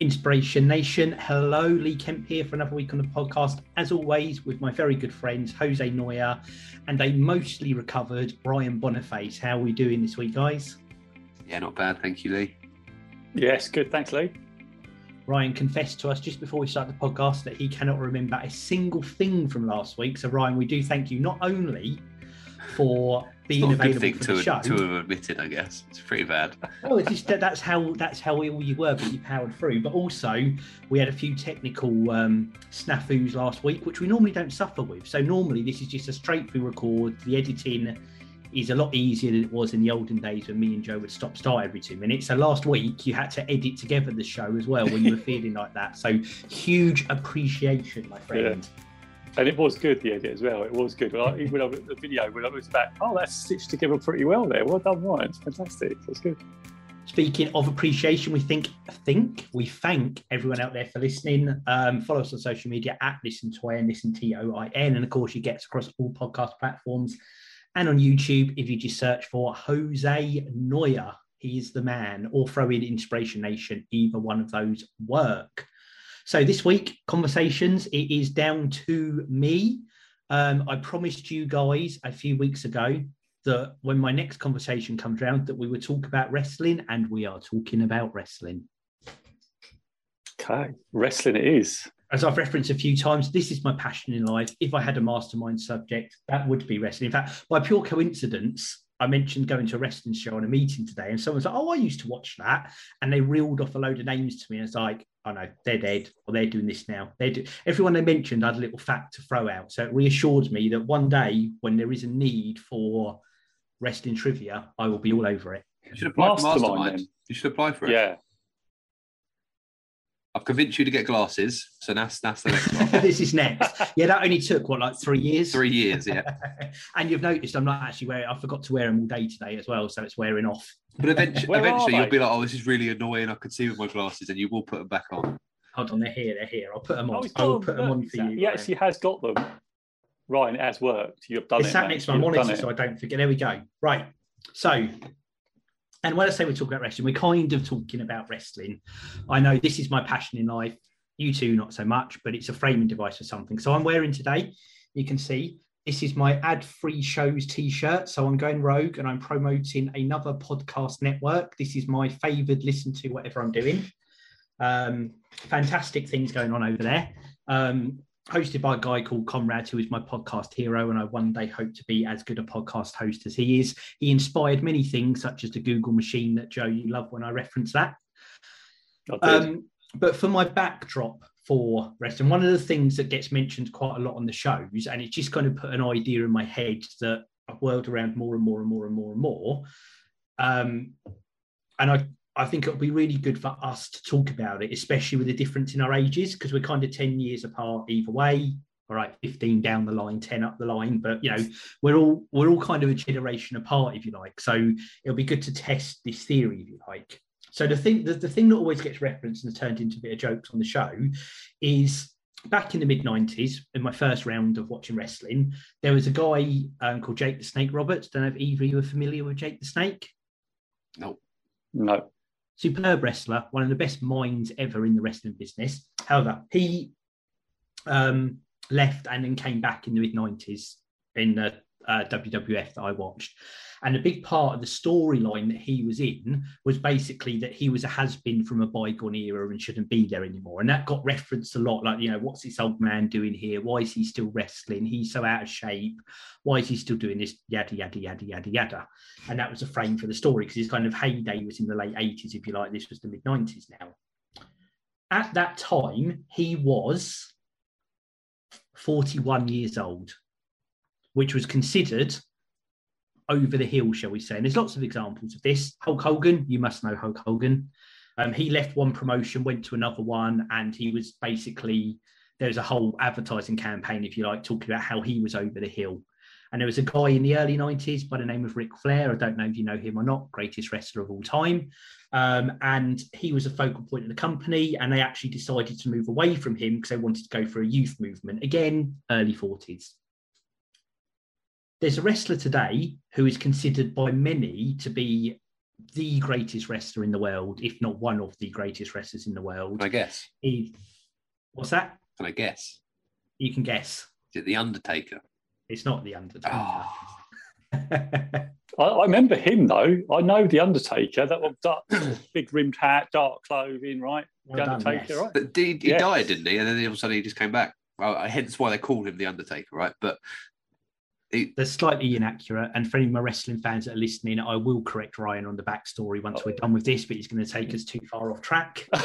Inspiration Nation. Hello, Lee Kemp here for another week on the podcast. As always, with my very good friends Jose Neuer and a mostly recovered Ryan Boniface. How are we doing this week, guys? Yeah, not bad. Thank you, Lee. Yes, good. Thanks, Lee. Ryan confessed to us just before we start the podcast that he cannot remember a single thing from last week. So, Ryan, we do thank you not only for being Not a good thing for to, the show. to have admitted, I guess. It's pretty bad. Oh, it's just that that's how that's how all you were, but you powered through. But also, we had a few technical um, snafus last week, which we normally don't suffer with. So normally, this is just a straight through record. The editing is a lot easier than it was in the olden days when me and Joe would stop start every two minutes. So last week, you had to edit together the show as well when you were feeling like that. So huge appreciation, my friend. And it was good, the edit as well. It was good. Like, even when I, the video, when I was back, oh, that's stitched together pretty well there. Well done, Ryan. It's fantastic. That's good. Speaking of appreciation, we think think we thank everyone out there for listening. Um, follow us on social media at Listen to Ian, Listen T O I N, and of course, you get us across all podcast platforms and on YouTube if you just search for Jose Neuer. He is the man, or throw in Inspiration Nation. Either one of those work. So this week, conversations. It is down to me. Um, I promised you guys a few weeks ago that when my next conversation comes around, that we would talk about wrestling, and we are talking about wrestling. Okay. Wrestling it is. As I've referenced a few times, this is my passion in life. If I had a mastermind subject, that would be wrestling. In fact, by pure coincidence, I mentioned going to a wrestling show on a meeting today, and someone's like, "Oh, I used to watch that," and they reeled off a load of names to me. And it's like, "Oh no, they're dead, or they're doing this now." They do. Everyone they mentioned, I had a little fact to throw out, so it reassured me that one day, when there is a need for wrestling trivia, I will be all over it. You should apply for Mastermind, Mastermind. You should apply for it. Yeah. I've convinced you to get glasses, so that's that's the next one. this is next. Yeah, that only took what, like three years. Three years, yeah. and you've noticed I'm not actually wearing. I forgot to wear them all day today as well, so it's wearing off. But eventually, eventually you'll be like, "Oh, this is really annoying. I can see with my glasses," and you will put them back on. Hold on, they're here. They're here. I'll put them on. Oh, I will put them on for you. Yes, He actually has got them. Ryan, it has worked. You've done It's it. sat mate. next to my monitor, so I don't forget. There we go. Right. So, and when I say we talk about wrestling, we're kind of talking about wrestling. I know this is my passion in life. You two, not so much, but it's a framing device for something. So I'm wearing today. You can see this is my ad-free shows T-shirt. So I'm going rogue and I'm promoting another podcast network. This is my favoured listen to whatever I'm doing. Um, fantastic things going on over there. Um, hosted by a guy called Conrad, who is my podcast hero, and I one day hope to be as good a podcast host as he is. He inspired many things, such as the Google machine that Joe you love when I reference that. Um, but for my backdrop for wrestling, one of the things that gets mentioned quite a lot on the shows, and it just kind of put an idea in my head that I've whirled around more and more and more and more and more. Um, and I, I think it'll be really good for us to talk about it, especially with the difference in our ages, because we're kind of 10 years apart either way. All right, 15 down the line, 10 up the line, but you know, we're all we're all kind of a generation apart, if you like. So it'll be good to test this theory, if you like. So the thing, the, the thing that always gets referenced and turned into a bit of jokes on the show is back in the mid 90s, in my first round of watching wrestling, there was a guy um, called Jake the Snake Roberts. Don't know if either of you are familiar with Jake the Snake. No, no. Superb wrestler, one of the best minds ever in the wrestling business. However, he um, left and then came back in the mid 90s in the uh, WWF that I watched. And a big part of the storyline that he was in was basically that he was a has been from a bygone era and shouldn't be there anymore. And that got referenced a lot like, you know, what's this old man doing here? Why is he still wrestling? He's so out of shape. Why is he still doing this? Yada, yada, yada, yada, yada. And that was a frame for the story because his kind of heyday was in the late 80s, if you like. This was the mid 90s now. At that time, he was 41 years old, which was considered over the hill, shall we say. And there's lots of examples of this. Hulk Hogan, you must know Hulk Hogan. Um, he left one promotion, went to another one, and he was basically there's a whole advertising campaign, if you like, talking about how he was over the hill. And there was a guy in the early 90s by the name of Ric Flair. I don't know if you know him or not, greatest wrestler of all time. Um, and he was a focal point of the company. And they actually decided to move away from him because they wanted to go for a youth movement. Again, early 40s. There's a wrestler today who is considered by many to be the greatest wrestler in the world, if not one of the greatest wrestlers in the world. Can I guess? He, what's that? Can I guess? You can guess. Is it the Undertaker? It's not the Undertaker. Oh, I, I remember him though. I know the Undertaker. That one, dark, big rimmed hat, dark clothing, right? Well the done, Undertaker, yes. right? but he, he Yeah. died, didn't he? And then all of a sudden he just came back. Well, hence why they called him the Undertaker, right? But he, They're slightly inaccurate. And for any of my wrestling fans that are listening, I will correct Ryan on the backstory once we're done with this, but he's going to take us too far off track.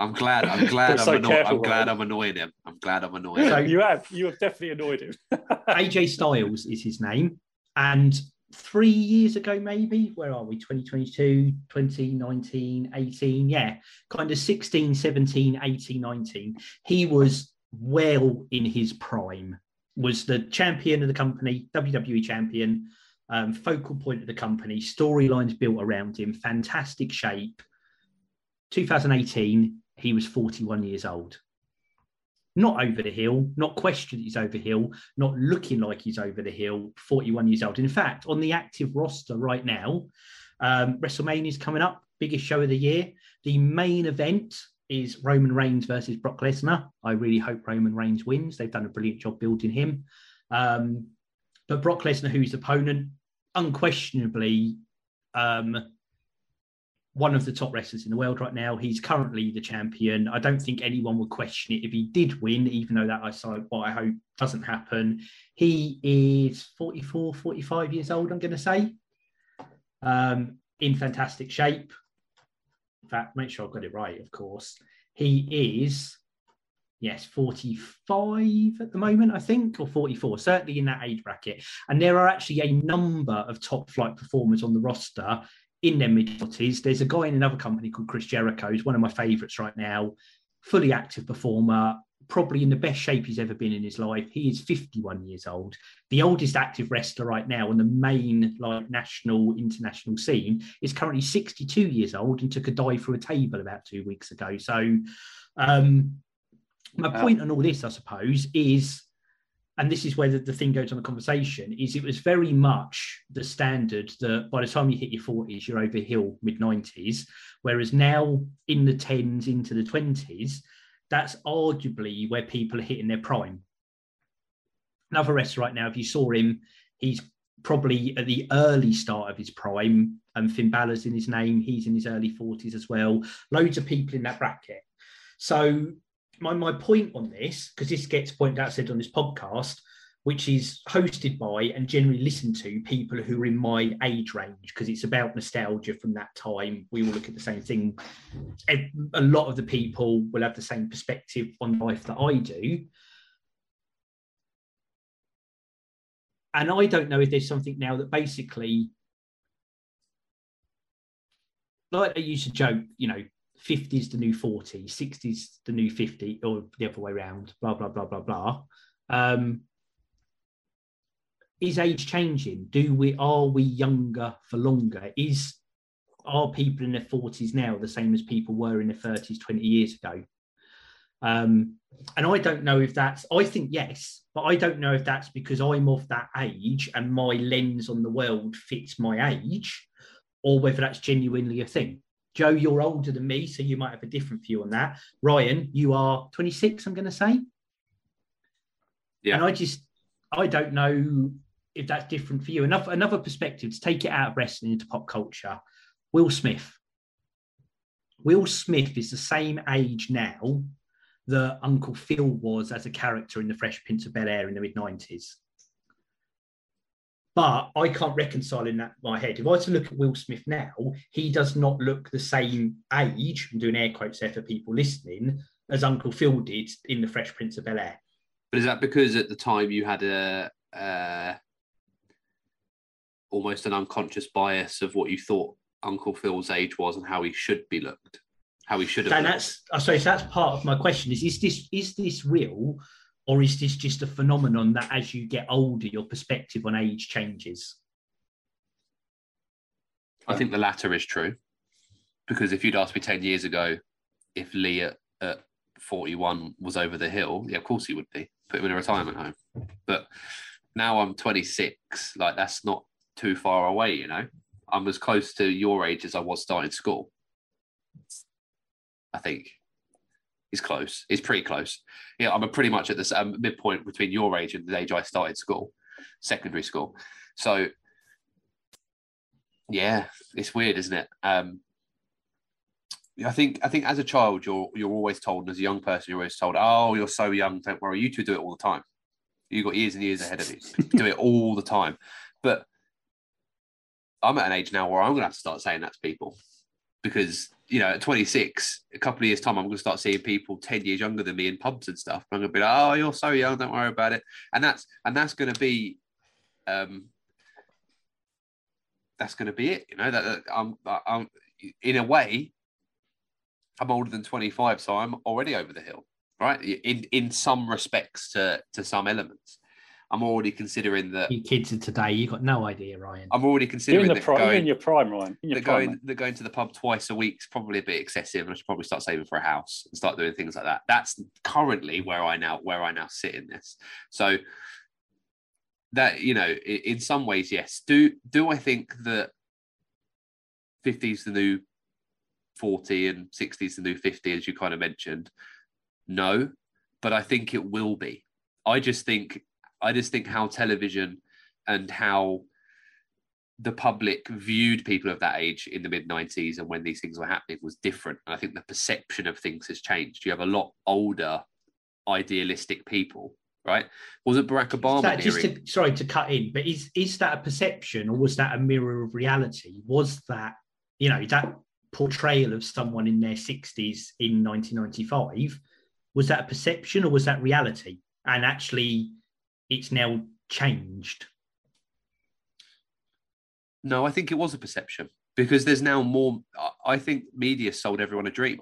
I'm glad. I'm glad. We're I'm, so anno- careful, I'm glad. Ryan. I'm annoying him. I'm glad. I'm annoying him. So- you have you have definitely annoyed him. AJ Styles is his name. And three years ago, maybe, where are we? 2022, 2019, 18. Yeah, kind of 16, 17, 18, 19. He was well in his prime, was the champion of the company, WWE champion, um, focal point of the company, storylines built around him, fantastic shape. 2018, he was 41 years old. Not over the hill, not questioned he's over the hill, not looking like he's over the hill, 41 years old. In fact, on the active roster right now, um, WrestleMania is coming up, biggest show of the year. The main event is Roman Reigns versus Brock Lesnar. I really hope Roman Reigns wins. They've done a brilliant job building him. Um, but Brock Lesnar, who's opponent, unquestionably um, one of the top wrestlers in the world right now. He's currently the champion. I don't think anyone would question it if he did win, even though that I saw what I hope doesn't happen. He is 44, 45 years old, I'm going to say, um, in fantastic shape. Fact, make sure I've got it right, of course. He is, yes, 45 at the moment, I think, or 44, certainly in that age bracket. And there are actually a number of top flight performers on the roster in their mid 40s. There's a guy in another company called Chris Jericho, who's one of my favorites right now, fully active performer, probably in the best shape he's ever been in his life. He is 51 years old, the oldest active wrestler right now on the main like national international scene is currently 62 years old and took a dive through a table about two weeks ago. So um my Wow. point on all this, I suppose, is and this is where the, the thing goes on the conversation is it was very much the standard that by the time you hit your 40s you're over hill mid 90s whereas now in the 10s into the 20s that's arguably where people are hitting their prime. Another wrestler right now if you saw him he's probably at the early start of his prime and Finn Balor's in his name he's in his early 40s as well. Loads of people in that bracket. So my, my point on this, because this gets pointed out said on this podcast, which is hosted by and generally listened to people who are in my age range, because it's about nostalgia from that time. We all look at the same thing. A lot of the people will have the same perspective on life that I do. And I don't know if there's something now that basically, like they used to joke, you know, 50s the new 40, 60s the new 50, or the other way around, blah, blah, blah, blah, blah. Um, is age changing? Do we are we younger for longer? Is are people in their 40s now the same as people were in their 30s 20 years ago? Um, and I don't know if that's I think yes, but I don't know if that's because I'm of that age and my lens on the world fits my age, or whether that's genuinely a thing. Joe, you're older than me, so you might have a different view on that. Ryan, you are 26, I'm going to say. Yeah. And I just, I don't know if that's different for you. Another, another perspective to take it out of wrestling into pop culture. Will Smith. Will Smith is the same age now that Uncle Phil was as a character in The Fresh Prince of Bel Air in the mid 90s. But I can't reconcile in that my head. If I was to look at Will Smith now, he does not look the same age. I'm doing air quotes there for people listening, as Uncle Phil did in The Fresh Prince of Bel Air. But is that because at the time you had a uh, almost an unconscious bias of what you thought Uncle Phil's age was and how he should be looked, how he should have And looked? that's I suppose that's part of my question is is this is this real or is this just a phenomenon that as you get older your perspective on age changes? I think the latter is true. Because if you'd asked me 10 years ago if Lee at, at 41 was over the hill, yeah, of course he would be. Put him in a retirement home. But now I'm 26, like that's not too far away, you know? I'm as close to your age as I was starting school. I think he's close. He's pretty close. Yeah, I'm pretty much at this um, midpoint between your age and the age I started school, secondary school. So, yeah, it's weird, isn't it? Um, I think I think as a child, you're you're always told, and as a young person, you're always told, "Oh, you're so young. Don't worry. You two do it all the time. You got years and years ahead of you. do it all the time." But I'm at an age now where I'm going to have to start saying that to people because you know at 26, a couple of years time, I'm going to start seeing people 10 years younger than me in pubs and stuff. I'm going to be like, "Oh, you're so young. Don't worry about it." And that's and that's going to be. Um, that's going to be it, you know. That, that I'm, I'm, in a way, I'm older than 25, so I'm already over the hill, right? In in some respects to to some elements. I'm already considering that you kids of today, you got no idea, Ryan. I'm already considering You're in, the that prime, going, in your prime, Ryan. In your that prime, going that going to the pub twice a week is probably a bit excessive, and I should probably start saving for a house and start doing things like that. That's currently where I now where I now sit in this. So that you know, in, in some ways, yes. Do do I think that 50 is the new 40 and 60 is the new 50, as you kind of mentioned? No, but I think it will be. I just think I just think how television and how the public viewed people of that age in the mid 90s and when these things were happening was different. And I think the perception of things has changed. You have a lot older, idealistic people, right? Wasn't Barack Obama just to, sorry to cut in, but is is that a perception or was that a mirror of reality? Was that you know that portrayal of someone in their 60s in 1995 was that a perception or was that reality? And actually, it's now changed. No, I think it was a perception because there's now more. I- I think media sold everyone a dream.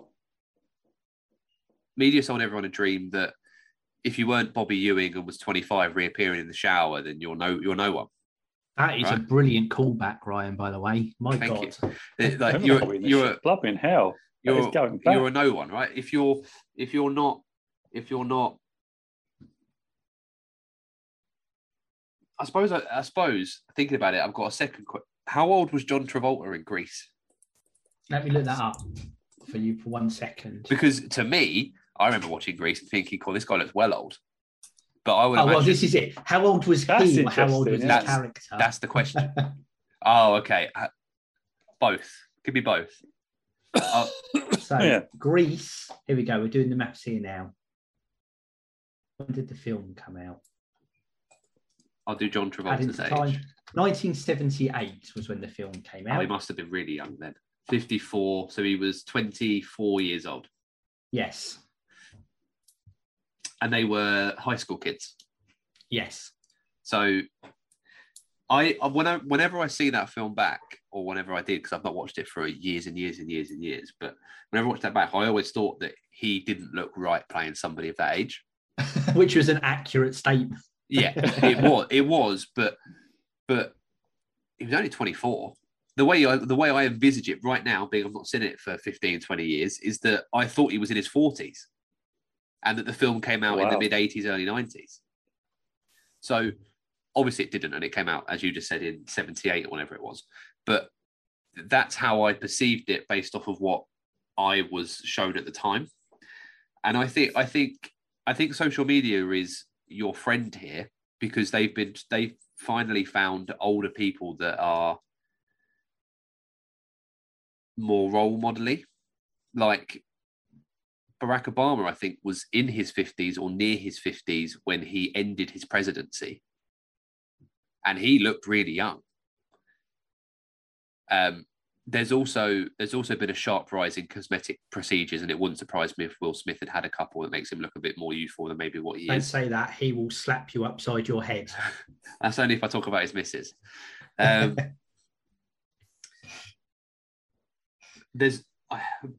Media sold everyone a dream that if you weren't Bobby Ewing and was 25 reappearing in the shower, then you're no you're no one. That is a brilliant callback, Ryan. By the way, my Thank God, It- Like you're Bobby in the you're shit? bloody in hell. You're going you're a no one, right? If you're if you're not if you're not I suppose I, I suppose thinking about it, I've got a second question. How old was John Travolta in Grease? let me look that up for you for one second. Because to me, I remember watching Grease and thinking, "Cool, this guy looks well old." But I would Oh imagine well, this is it. How old was That's he? Or how old was his That's- character? that's the question. oh, okay, Uh, both could be both. Uh, So Yeah. Grease. Here we go. We're doing the maps here now. When did the film come out? I'll do John Travolta's age. time. 1978 was when the film came out. Oh, he must have been really young then. 54, so he was 24 years old. Yes, And they were high school kids. yes. So I I- when I, whenever I see that film back, or whenever I did, because I've not watched it for years and years and years and years, but whenever I watched that back, I always thought that he didn't look right playing somebody of that age. Which was an accurate statement. Yeah, it was, it was, but but he was only 24. The way I the way I envisage it right now, being I've not seen it for 15, 20 years, is that I thought he was in his 40s, and that the film came out in the mid 80s, early 90s. So obviously it didn't, and it came out as you just said in 78 or whatever it was. But that's how I perceived it based off of what I was shown at the time. And I think I think I think social media is your friend here because they've been they've finally found older people that are more role modelly. Like Barack Obama, I think, was in his 50s or near his 50s when he ended his presidency. And he looked really young. Um, there's also there's also been a sharp rise in cosmetic procedures, and it wouldn't surprise me if Will Smith had had a couple that makes him look a bit more youthful than maybe what he Don't is. say that. He will slap you upside your head. That's only if I talk about his missus. Um, there's,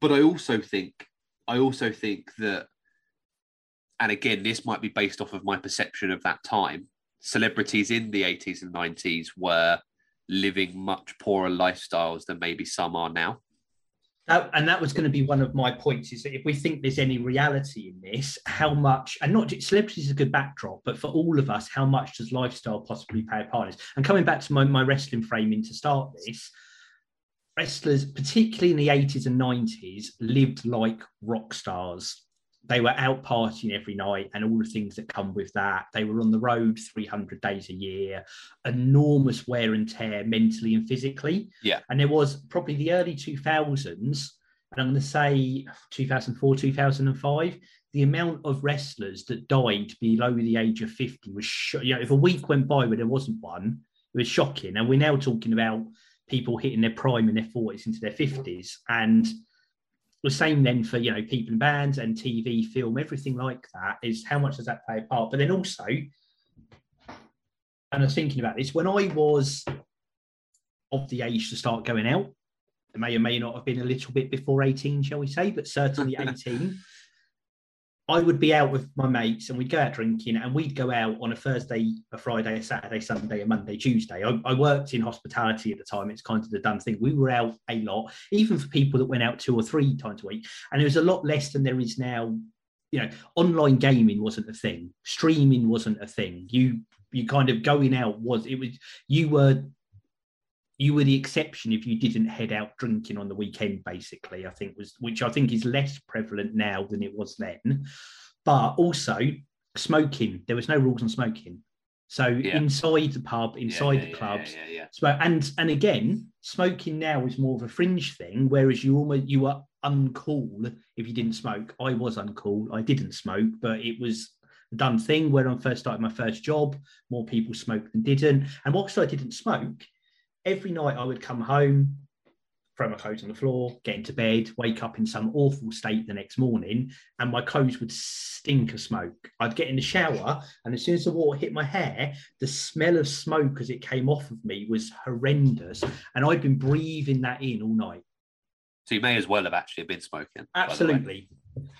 but I also think, I also think that, and again, this might be based off of my perception of that time. Celebrities in the 80s and 90s were living much poorer lifestyles than maybe some are now. And that was going to be one of my points is that if we think there's any reality in this, how much, and not just celebrities is a good backdrop, but for all of us, how much does lifestyle possibly play a part in this? And coming back to my, my wrestling framing to start this, wrestlers, particularly in the 80s and 90s, lived like rock stars. They were out partying every night and all the things that come with that. They were on the road 300 days a year, enormous wear and tear mentally and physically. Yeah. And there was probably the early 2000s, and I'm going to say 2004, 2005, the amount of wrestlers that died below the age of 50 was, sh- you know, if a week went by where there wasn't one, it was shocking. And we're now talking about people hitting their prime in their 40s into their 50s. And the same then for you know people in bands and TV, film, everything like that is how much does that play a part? But then also, and I was thinking about this when I was of the age to start going out, it may or may not have been a little bit before 18, shall we say, but certainly 18. I would be out with my mates and we'd go out drinking and we'd go out on a Thursday, a Friday, a Saturday, Sunday, a Monday, Tuesday. I, I, worked in hospitality at the time. It's kind of the done thing. We were out a lot, even for people that went out two or three times a week. And it was a lot less than there is now. You know, online gaming wasn't a thing. Streaming wasn't a thing. You you kind of going out was it was you were you were the exception if you didn't head out drinking on the weekend basically i think was which i think is less prevalent now than it was then. But also smoking there was no rules on smoking. So yeah. inside the pub inside yeah, yeah, the clubs so and and again smoking now is more of a fringe thing whereas you almost you were uncool if you didn't smoke. I was uncool. I didn't smoke but it was a done thing. When i first started my first job more people smoked than didn't. And whilst i didn't smoke every night I would come home, throw my clothes on the floor, get into bed, wake up in some awful state the next morning, and my clothes would stink of smoke. I'd get in the shower, and as soon as the water hit my hair, the smell of smoke as it came off of me was horrendous. And I'd been breathing that in all night. So you may as well have actually been smoking. Absolutely.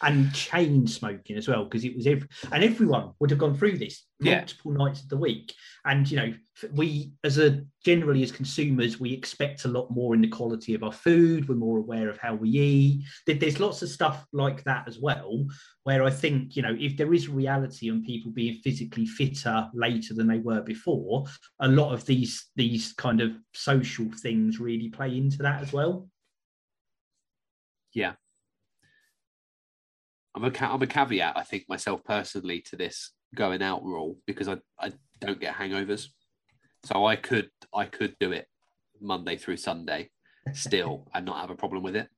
And chain smoking as well because it was every and everyone would have gone through this multiple yeah. nights of the week. And you know we as a generally as consumers we expect a lot more in the quality of our food. We're more aware of how we eat. There's lots of stuff like that as well where i think you know if there is reality on people being physically fitter later than they were before a lot of these these kind of social things really play into that as well yeah I'm a, I'm a caveat, I think, myself personally to this going out rule because I, I don't get hangovers. So I could I could do it Monday through Sunday still and not have a problem with it.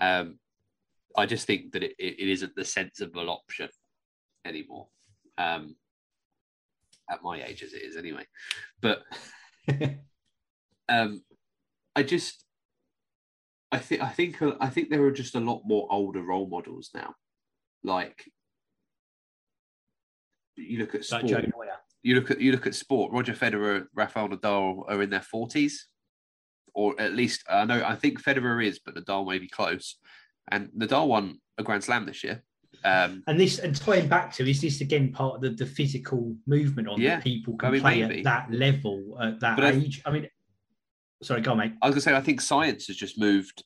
Um, I just think that it, it isn't the sensible option anymore. Um, at my age as it is anyway. But um, I just I think I think I think there are just a lot more older role models now like you look at sport. Like you look at you look at sport. Roger Federer, Rafael Nadal are in their forties, or at least I know. I think Federer is, but Nadal may be close. And Nadal won a Grand Slam this year. Um, and this and tying back to is this again part of the, the physical movement on yeah, that people can I mean, play maybe. at that level at that but age? I, I mean, sorry, go on, mate. I was gonna say I think science has just moved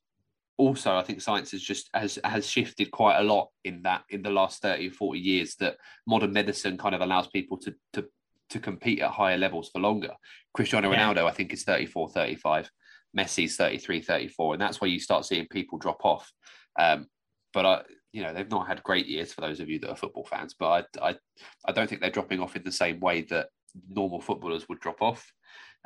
also I think science has just has has shifted quite a lot in that in the last 30 or 40 years that modern medicine kind of allows people to to to compete at higher levels for longer. Cristiano yeah. Ronaldo I think is 34 35 Messi's 33 34 and that's where you start seeing people drop off um, but I you know they've not had great years for those of you that are football fans but I I, I don't think they're dropping off in the same way that normal footballers would drop off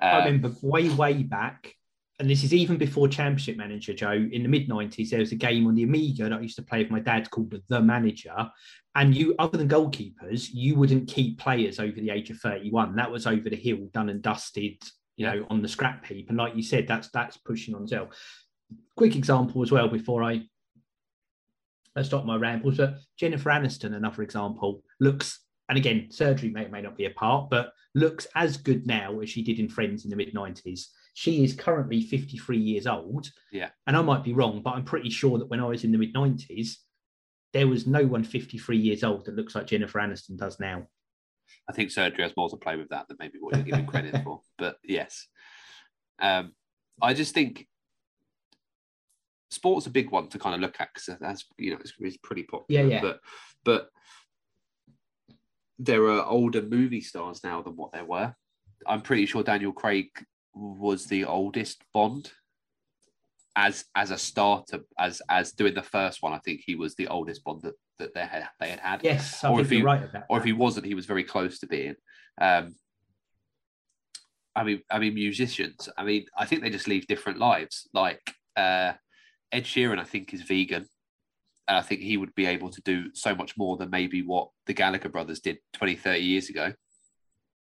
um, I remember way way back and this is even before Championship Manager, Joe. In the mid 90s, there was a game on the Amiga that I used to play with my dad called The Manager. And you, other than goalkeepers, you wouldn't keep players over the age of 31. That was over the hill, done and dusted, you know, on the scrap heap. And like you said, that's that's pushing on Zell. Quick example as well before I, I stop my rambles. But Jennifer Aniston, another example, looks, and again, surgery may or may not be a part, but looks as good now as she did in Friends in the mid 90s she is currently 53 years old. Yeah. And I might be wrong, but I'm pretty sure that when I was in the mid 90s, there was no one 53 years old that looks like Jennifer Aniston does now. I think surgery has more to play with that than maybe what you're giving credit for. But yes. Um, I just think sport's a big one to kind of look at because that's you know it's, it's pretty popular. Yeah, yeah. But but there are older movie stars now than what there were. I'm pretty sure Daniel Craig was the oldest Bond. as as a starter, as as doing the first one, I think he was the oldest Bond that, that they had they had had. Yes, I Or if you're he- right about or if he wasn't, he was very close to being. Um, I mean, I mean, musicians. I mean, I think they just lead different lives. Like uh, Ed Sheeran, I think is vegan, and I think he would be able to do so much more than maybe what the Gallagher brothers did 20, 30 years ago,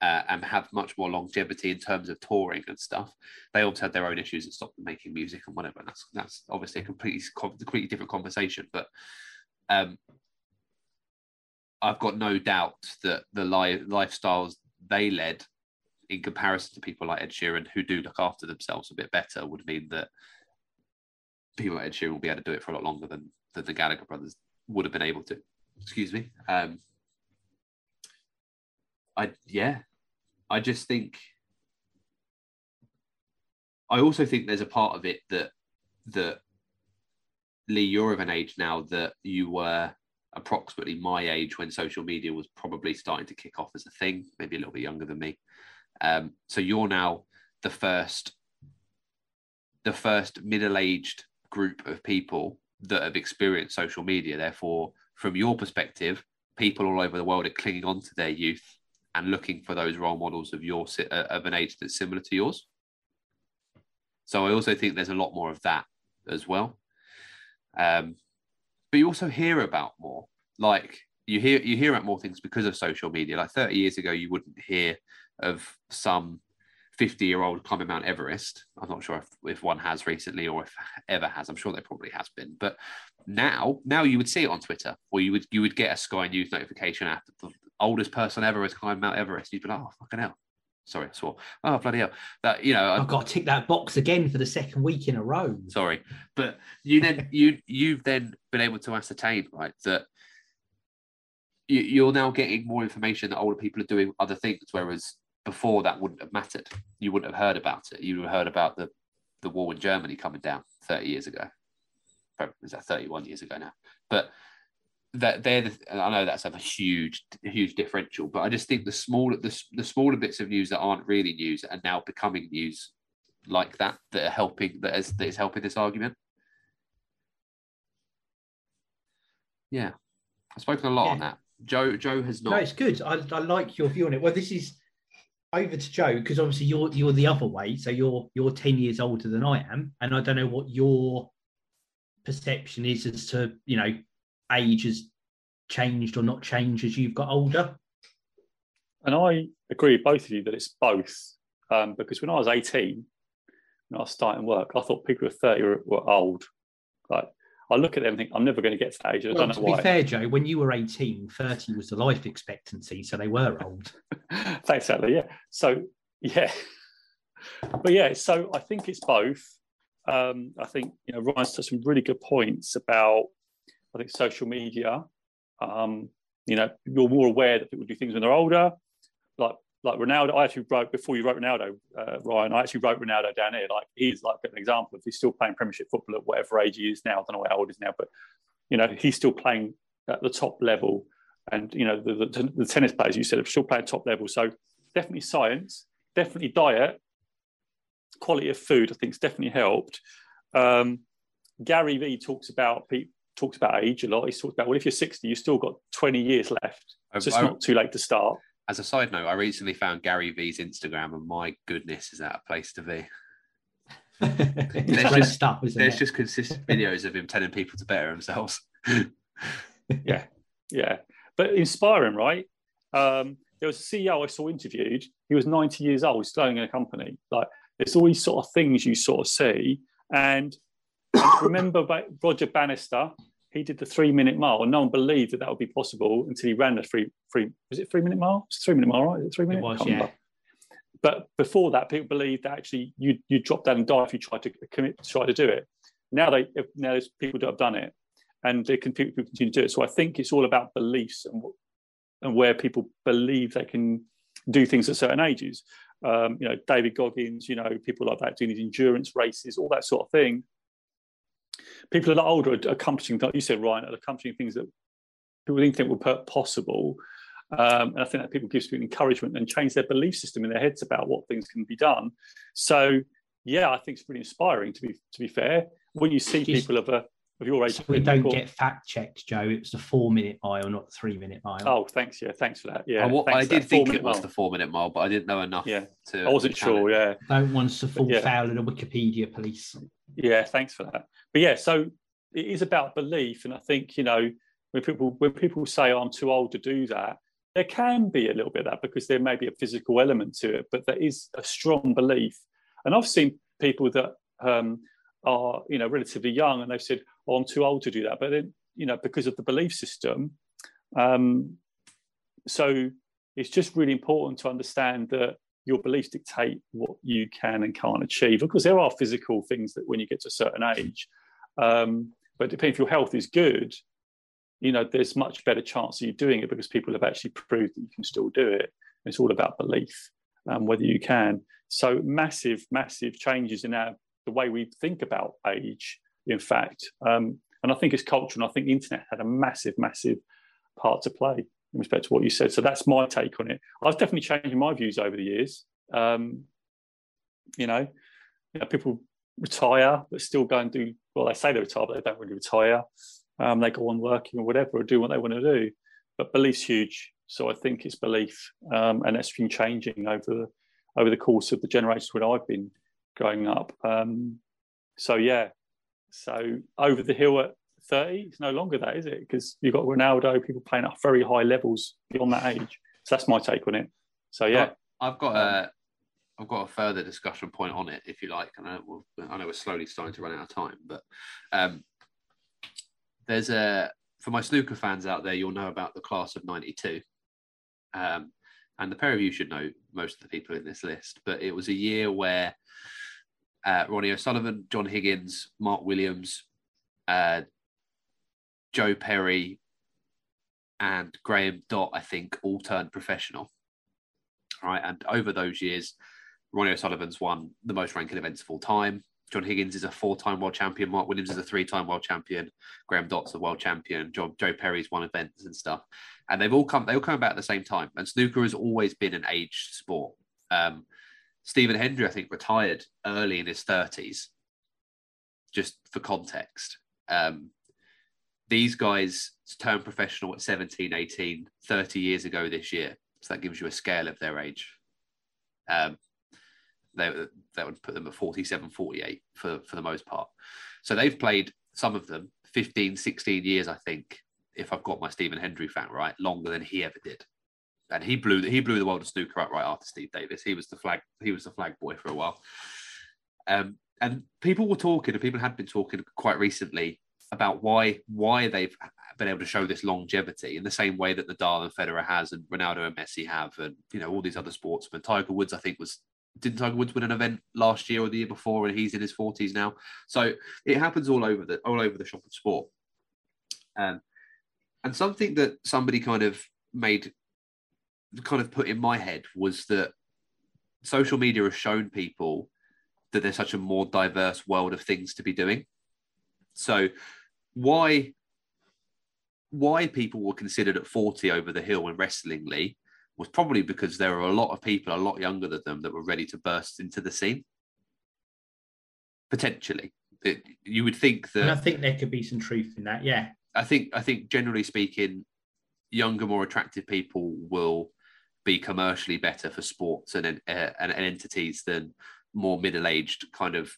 uh, and have much more longevity in terms of touring and stuff. They also had their own issues and stopped making music and whatever. And that's that's obviously a completely completely different conversation, but. Um, I've got no doubt that the li- lifestyles they led, in comparison to people like Ed Sheeran, who do look after themselves a bit better, would mean that people like Ed Sheeran will be able to do it for a lot longer than, than the Gallagher brothers would have been able to. Excuse me. Um, I yeah, I just think. I also think there's a part of it that that Lee, you're of an age now that you were approximately my age when social media was probably starting to kick off as a thing, maybe a little bit younger than me. Um, so you're now the first, the first middle-aged group of people that have experienced social media. Therefore, from your perspective, people all over the world are clinging on to their youth and looking for those role models of your uh, of an age that's similar to yours. So I also think there's a lot more of that as well. Um, but you also hear about more. Like you hear you hear about more things because of social media. Like 30 years ago, you wouldn't hear of some 50 year old climbing Mount Everest. I'm not sure if, if one has recently or if ever has. I'm sure there probably has been. But now, now you would see it on Twitter, or you would you would get a Sky News notification after the oldest person ever has climbed Mount Everest. You'd be like, oh fucking hell. Sorry, I swore. Oh bloody hell! That you know, I've got to tick that box again for the second week in a row. sorry but you then you you've then been able to ascertain right that you, you're now getting more information that older people are doing other things whereas before that wouldn't have mattered you wouldn't have heard about it you would have heard about the the war in germany coming down 30 years ago is that 31 years ago now but that they're the, I know that's a huge huge differential but I just think the smaller the, the smaller bits of news that aren't really news are now becoming news like that that are helping that is that is helping this argument. Yeah, I've spoken a lot on that. Joe Joe has not. No, it's good. I, I like your view on it. Well, this is over to Joe because obviously you're you're the other way. So you're you're ten years older than I am, and I don't know what your perception is as to you know age has changed or not changed as you've got older. And I agree with both of you that it's both. Um, because when I was 18, when I was starting work, I thought people were 30 were, were old. Like, I look at them and think, I'm never going to get to that age. I Well, don't know to why. be fair, Joe, when you were 18, 30 was the life expectancy, so they were old. Thanks, Sally. Yeah. So, yeah. But yeah, so I think it's both. Um, I think, you know, Ryan's touched some really good points about, I think, social media. Um, you know, you're more aware that people do things when they're older. Like, like Ronaldo, I actually wrote before you wrote Ronaldo, uh, Ryan. I actually wrote Ronaldo down here. Like he's like an example of he's still playing Premiership football at whatever age he is now. I don't know how old he is now, but you know he's still playing at the top level. And you know the, the, the tennis players you said are still playing top level. So definitely science, definitely diet, quality of food. I think has definitely helped. Um, Gary Vee talks about pe- talks about age a lot. He talks about well, if you're 60, you've still got 20 years left. So it's I- not too late to start. As a side note, I recently found Gary Vee's Instagram, and my goodness, is that a place to be? it's There's just- stuff, isn't There's it? just consistent videos of him telling people to better themselves. yeah, yeah, but inspiring, right? Um, there was a CEO I saw interviewed. He was 90 years old, still owning a company. Like, there's all these sort of things you sort of see. And remember Roger Bannister? He did the three minute mile, and no one believed that that would be possible until he ran the three, three was it three minute mile? It's three minute mile, right? Is it three minute? was, yeah. remember. But before that, people believed that actually you you drop down and die if you try to commit, try to do it. Now they now there's people that have done it, and they can people continue to do it. So I think it's all about beliefs and and where people believe they can do things at certain ages. Um, you know, David Goggins, you know, people like that doing these endurance races, all that sort of thing. People that are older are accomplishing, like you said, Ryan, are accomplishing things that people didn't think were possible. Um, and I think that people gives people encouragement and change their belief system in their heads about what things can be done. So, yeah, I think it's really inspiring. To be to be fair, when you see Just- people of a of your age, So we don't people- get fact checks, Joe. It was the four minute mile, not the three minute mile. Oh, thanks. Yeah, thanks for that. Yeah, I, wa- I did think Four it was the four minute mile, but I didn't know enough Yeah. to. I wasn't to challenge. sure. Yeah, Don't want us to fall yeah. foul of the Wikipedia police. Yeah, thanks for that. But yeah, so it is about belief, and I think you know when people when people say oh, I'm too old to do that, there can be a little bit of that because there may be a physical element to it, but there is a strong belief. And I've seen people that um, are you know relatively young, and they've said, "Oh, I'm too old to do that," but then you know because of the belief system. Um, so it's just really important to understand that your beliefs dictate what you can and can't achieve. Because there are physical things that when you get to a certain age, um, but depending if your health is good, you know, there's much better chance of you doing it because people have actually proved that you can still do it. It's all about belief, um, whether you can. So massive, massive changes in our the way we think about age. In fact, um, and I think it's cultural. and I think the internet had a massive, massive part to play in respect to what you said. So that's my take on it. I've definitely changed my views over the years. Um, you know, you know, people retire but still go and do well. They say they retire, but they don't really retire. Um, they go on working or whatever, or do what they want to do. But belief's huge, so I think it's belief, um, and that's been changing over the over the course of the generations when I've been growing up. Um, so yeah, so over the hill at 30, it's no longer that, is it? Because you've got Ronaldo, people playing at very high levels beyond that age. So that's my take on it. So yeah, I've got Um, a, I've got a further discussion point on it, if you like. And I, well, I know we're slowly starting to run out of time, but um, there's a for my snooker fans out there, you'll know about the class of '92, um, and the pair of you should know most of the people in this list. But it was a year where uh, Ronnie O'Sullivan, John Higgins, Mark Williams, uh, Joe Perry, and Graeme Dott, I think, all turned professional right? And over those years, Ronnie O'Sullivan's won the most ranking events of all time. John Higgins is a four-time world champion. Mark Williams is a three-time world champion. Graeme Dott's a world champion. Joe, Joe Perry's won events and stuff. And they've all come. They all come about at the same time. And snooker has always been an aged sport. Um, Stephen Hendry, I think, retired early in his thirties. Just for context, um, these guys turned professional at 17, 18, 30 years ago this year. So that gives you a scale of their age. Um, they, that would put them at 47, 48 for, for the most part. So they've played, some of them, 15, 16 years, I think, if I've got my Stephen Hendry fact right, longer than he ever did. And he blew he blew the world of snooker up right after Steve Davis. He was the flag he was the flag boy for a while. Um, and people were talking, and people had been talking quite recently about why why they've been able to show this longevity in the same way that Nadal and Federer has, and Ronaldo and Messi have, and you know all these other sportsmen. Tiger Woods, I think, was didn't Tiger Woods win an event last year or the year before, and he's in his forties now. So it happens all over the all over the shop of sport. Um, and something that somebody kind of made, kind of put in my head was that social media has shown people that there's such a more diverse world of things to be doing. So why why people were considered at 40 over the hill in wrestlingly was probably because there were a lot of people a lot younger than them that were ready to burst into the scene. Potentially. It, you would think that And I think there could be some truth in that. Yeah. I think I think generally speaking, younger, more attractive people will be commercially better for sports and uh, and, and entities than more middle-aged kind of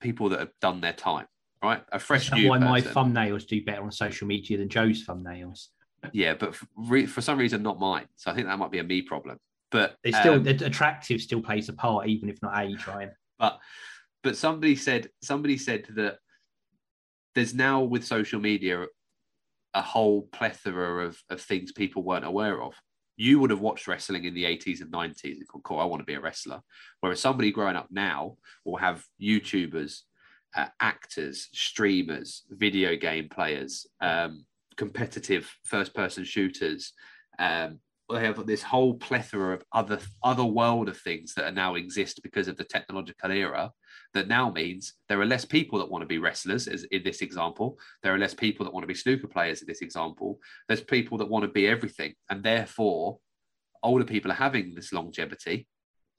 people that have done their time. Right, a fresh That's new why my thumbnails do better on social media than Joe's thumbnails. Yeah, but for, re- for some reason, not mine. So I think that might be a me problem. But it's still um, attractive still plays a part, even if not age, Ryan. but but somebody said somebody said that there's now with social media a whole plethora of, of things people weren't aware of you would have watched wrestling in the 80s and 90s and gone, cool, I want to be a wrestler. Whereas somebody growing up now will have YouTubers, uh, actors, streamers, video game players, um, competitive first person shooters. Um, they have this whole plethora of other other world of things that are now exist because of the technological era that now means there are less people that want to be wrestlers as in this example there are less people that want to be snooker players in this example there's people that want to be everything and therefore older people are having this longevity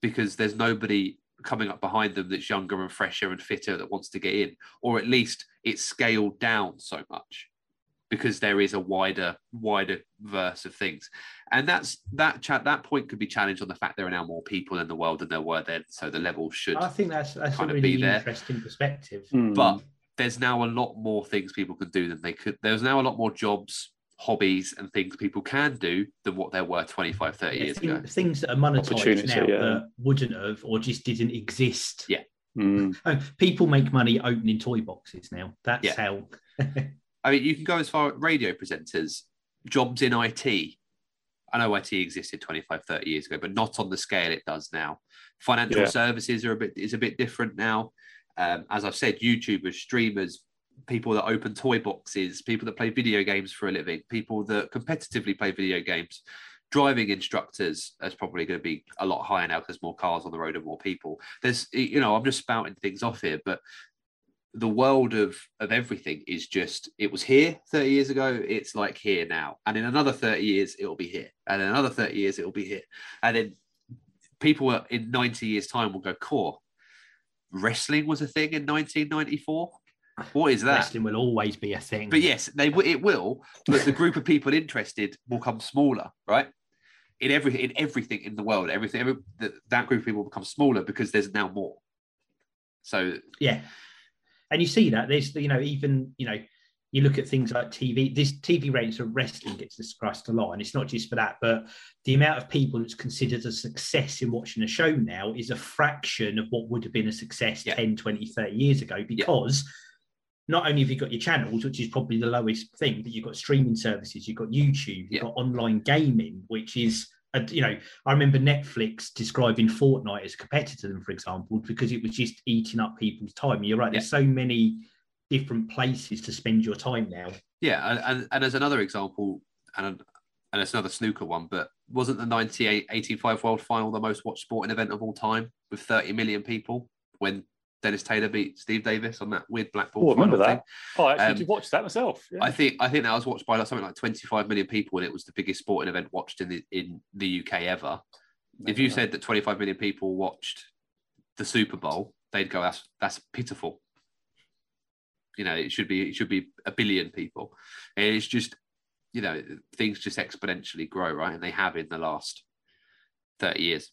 because there's nobody coming up behind them that's younger and fresher and fitter that wants to get in, or at least it's scaled down so much because there is a wider wider verse of things and that's that chat that point could be challenged on the fact there are now more people in the world than there were then so the level should I think that's that's a kind of really be there. interesting perspective. Mm. but there's now a lot more things people can do than they could there's now a lot more jobs hobbies and things people can do than what there were 25 30 Yeah, years thing- ago things that are monetized now yeah. that wouldn't have or just didn't exist. Yeah. Mm. Oh, people make money opening toy boxes now. That's Yeah. how. I mean, you can go as far as radio presenters, jobs in IT. I know IT existed 25, 30 years ago, but not on the scale it does now. Financial Yeah. services are a bit is a bit different now. Um, as I've said, YouTubers, streamers, people that open toy boxes, people that play video games for a living, people that competitively play video games, driving instructors is probably going to be a lot higher now because more cars on the road and more people. There's, you know, I'm just spouting things off here, but the world of of everything is just it was here 30 years ago it's like here now. And in another 30 years it'll be here. And in another 30 years it'll be here. And then people in 90 years time will go core wrestling was a thing in 1994 what is that? Wrestling will always be a thing. but yes they w- it will but the group of people interested will come smaller right? In every in everything in the world everything every, that, that group of people will become smaller because there's now more. So yeah. And you see that there's you know even you know you look at things like tv this tv ratings for wrestling gets discussed a lot and it's not just for that but the amount of people that's considered a success in watching a show now is a fraction of what would have been a success Yeah. 10 20 30 years ago because not only have you got your channels which is probably the lowest thing but you've got streaming services you've got youtube you've Yeah. got online gaming which is a, you know I remember Netflix describing Fortnite as a competitor to them, for example, because it was just eating up people's time. You're right. There's so many different places to spend your time now. Yeah, and, and, and as another example, and and it's another snooker one, but wasn't the 98 85 World Final the most watched sporting event of all time with 30 million people when Dennis Taylor beat Steve Davis on that weird Blackpool Oh, I remember final that. Oh, I actually Um, did watch that myself. Yeah. I think I think that was watched by like something like 25 million people, and it was the biggest sporting event watched in the in the UK ever. If you said that 25 million people watched the Super Bowl, they'd go, "That's that's pitiful." You know, it should be it should be a billion people. And it's just, you know, things just exponentially grow, right? And they have in the last 30 years.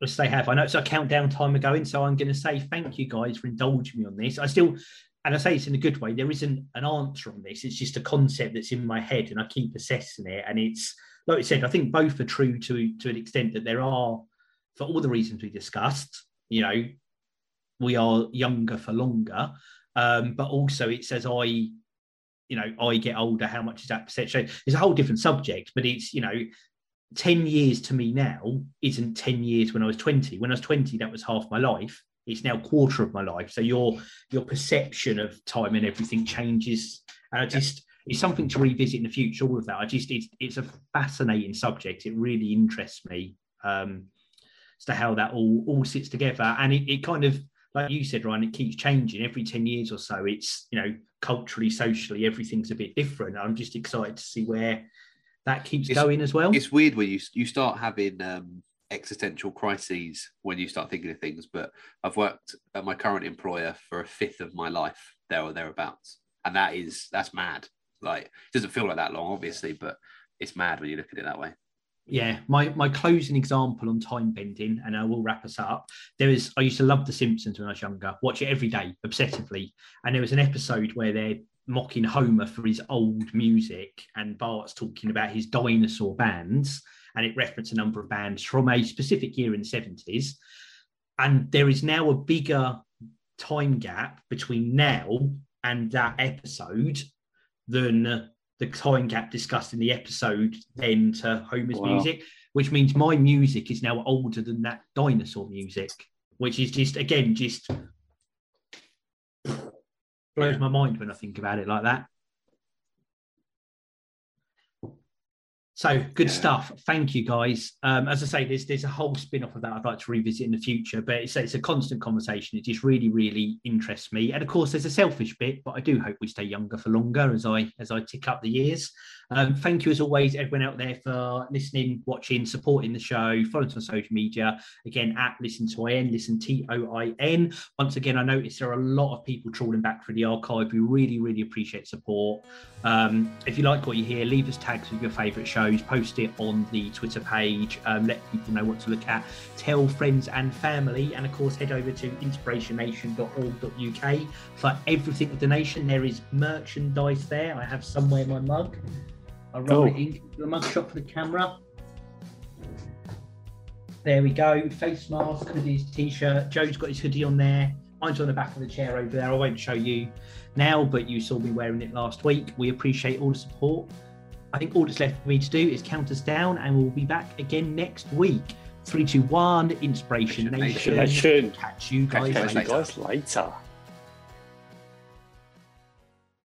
Yes, they have. I know it's a countdown time ago, going, so I'm going to say thank you guys for indulging me on this. I still, and I say it's in a good way. There isn't an answer on this. It's just a concept that's in my head, and I keep assessing it. And it's like I said, I think both are true to to an extent that there are, for all the reasons we discussed. You know, we are younger for longer, um, but also it's as I, you know, I get older. How much is that perception? It's a whole different subject, but it's you know 10 years to me now isn't 10 years when I was 20. When I was 20, that was half my life. It's now quarter of my life. So your your perception of time and everything changes. And I just it's something to revisit in the future, all of that. I just it's it's a fascinating subject. It really interests me um as to how that all all sits together. And it, it kind of like you said, Ryan, it keeps changing every 10 years or so. It's you know, culturally, socially, everything's a bit different. I'm just excited to see where that keeps It's- going as well. It's weird when you you start having um, existential crises when you start thinking of things. But I've worked at my current employer for a fifth of my life, there or thereabouts, and that is that's mad. Like it doesn't feel like that long, obviously, but it's mad when you look at it that way. yeah my my closing example on time bending and i will wrap us up there is i used to love the simpsons when i was younger watch it every day obsessively and there was an episode where they're mocking homer for his old music and bart's talking about his dinosaur bands and it referenced a number of bands from a specific year in the 70s and there is now a bigger time gap between now and that episode than the time gap discussed in the episode then to Homer's Wow. music, which means my music is now older than that dinosaur music, which is just again just blows my mind when I think about it like that. So good Yeah. stuff. Thank you, guys. Um, as I say, there's there's a whole spin off of that I'd like to revisit in the future, but it's, it's a constant conversation. It just really, really interests me. And of course, there's a selfish bit, but I do hope we stay younger for longer as I as I tick up the years. Um, thank you as always, everyone out there for listening, watching, supporting the show. Follow us on social media. Again, at listen to IN, listen T O I N. Once again, I noticed there are a lot of people trawling back through the archive. We really, really appreciate support. Um, if you like what you hear, leave us tags with your favourite shows, post it on the Twitter page, um, let people know what to look at, tell friends and family, and of course, head over to inspirationnation.org.uk for everything with the nation. There is merchandise there. I have somewhere my mug. I'll roll Cool. it into the mug shot for the camera. There we go. Face mask, hoodies, t-shirt. Joe's got his hoodie on there. Mine's on the back of the chair over there. I won't show you now, but you saw me wearing it last week. We appreciate all the support. I think all that's left for me to do is count us down, and we'll be back again next week. Three, two, one. Inspiration Nation. Nation. Nation. Catch you guys Catch later. you guys later.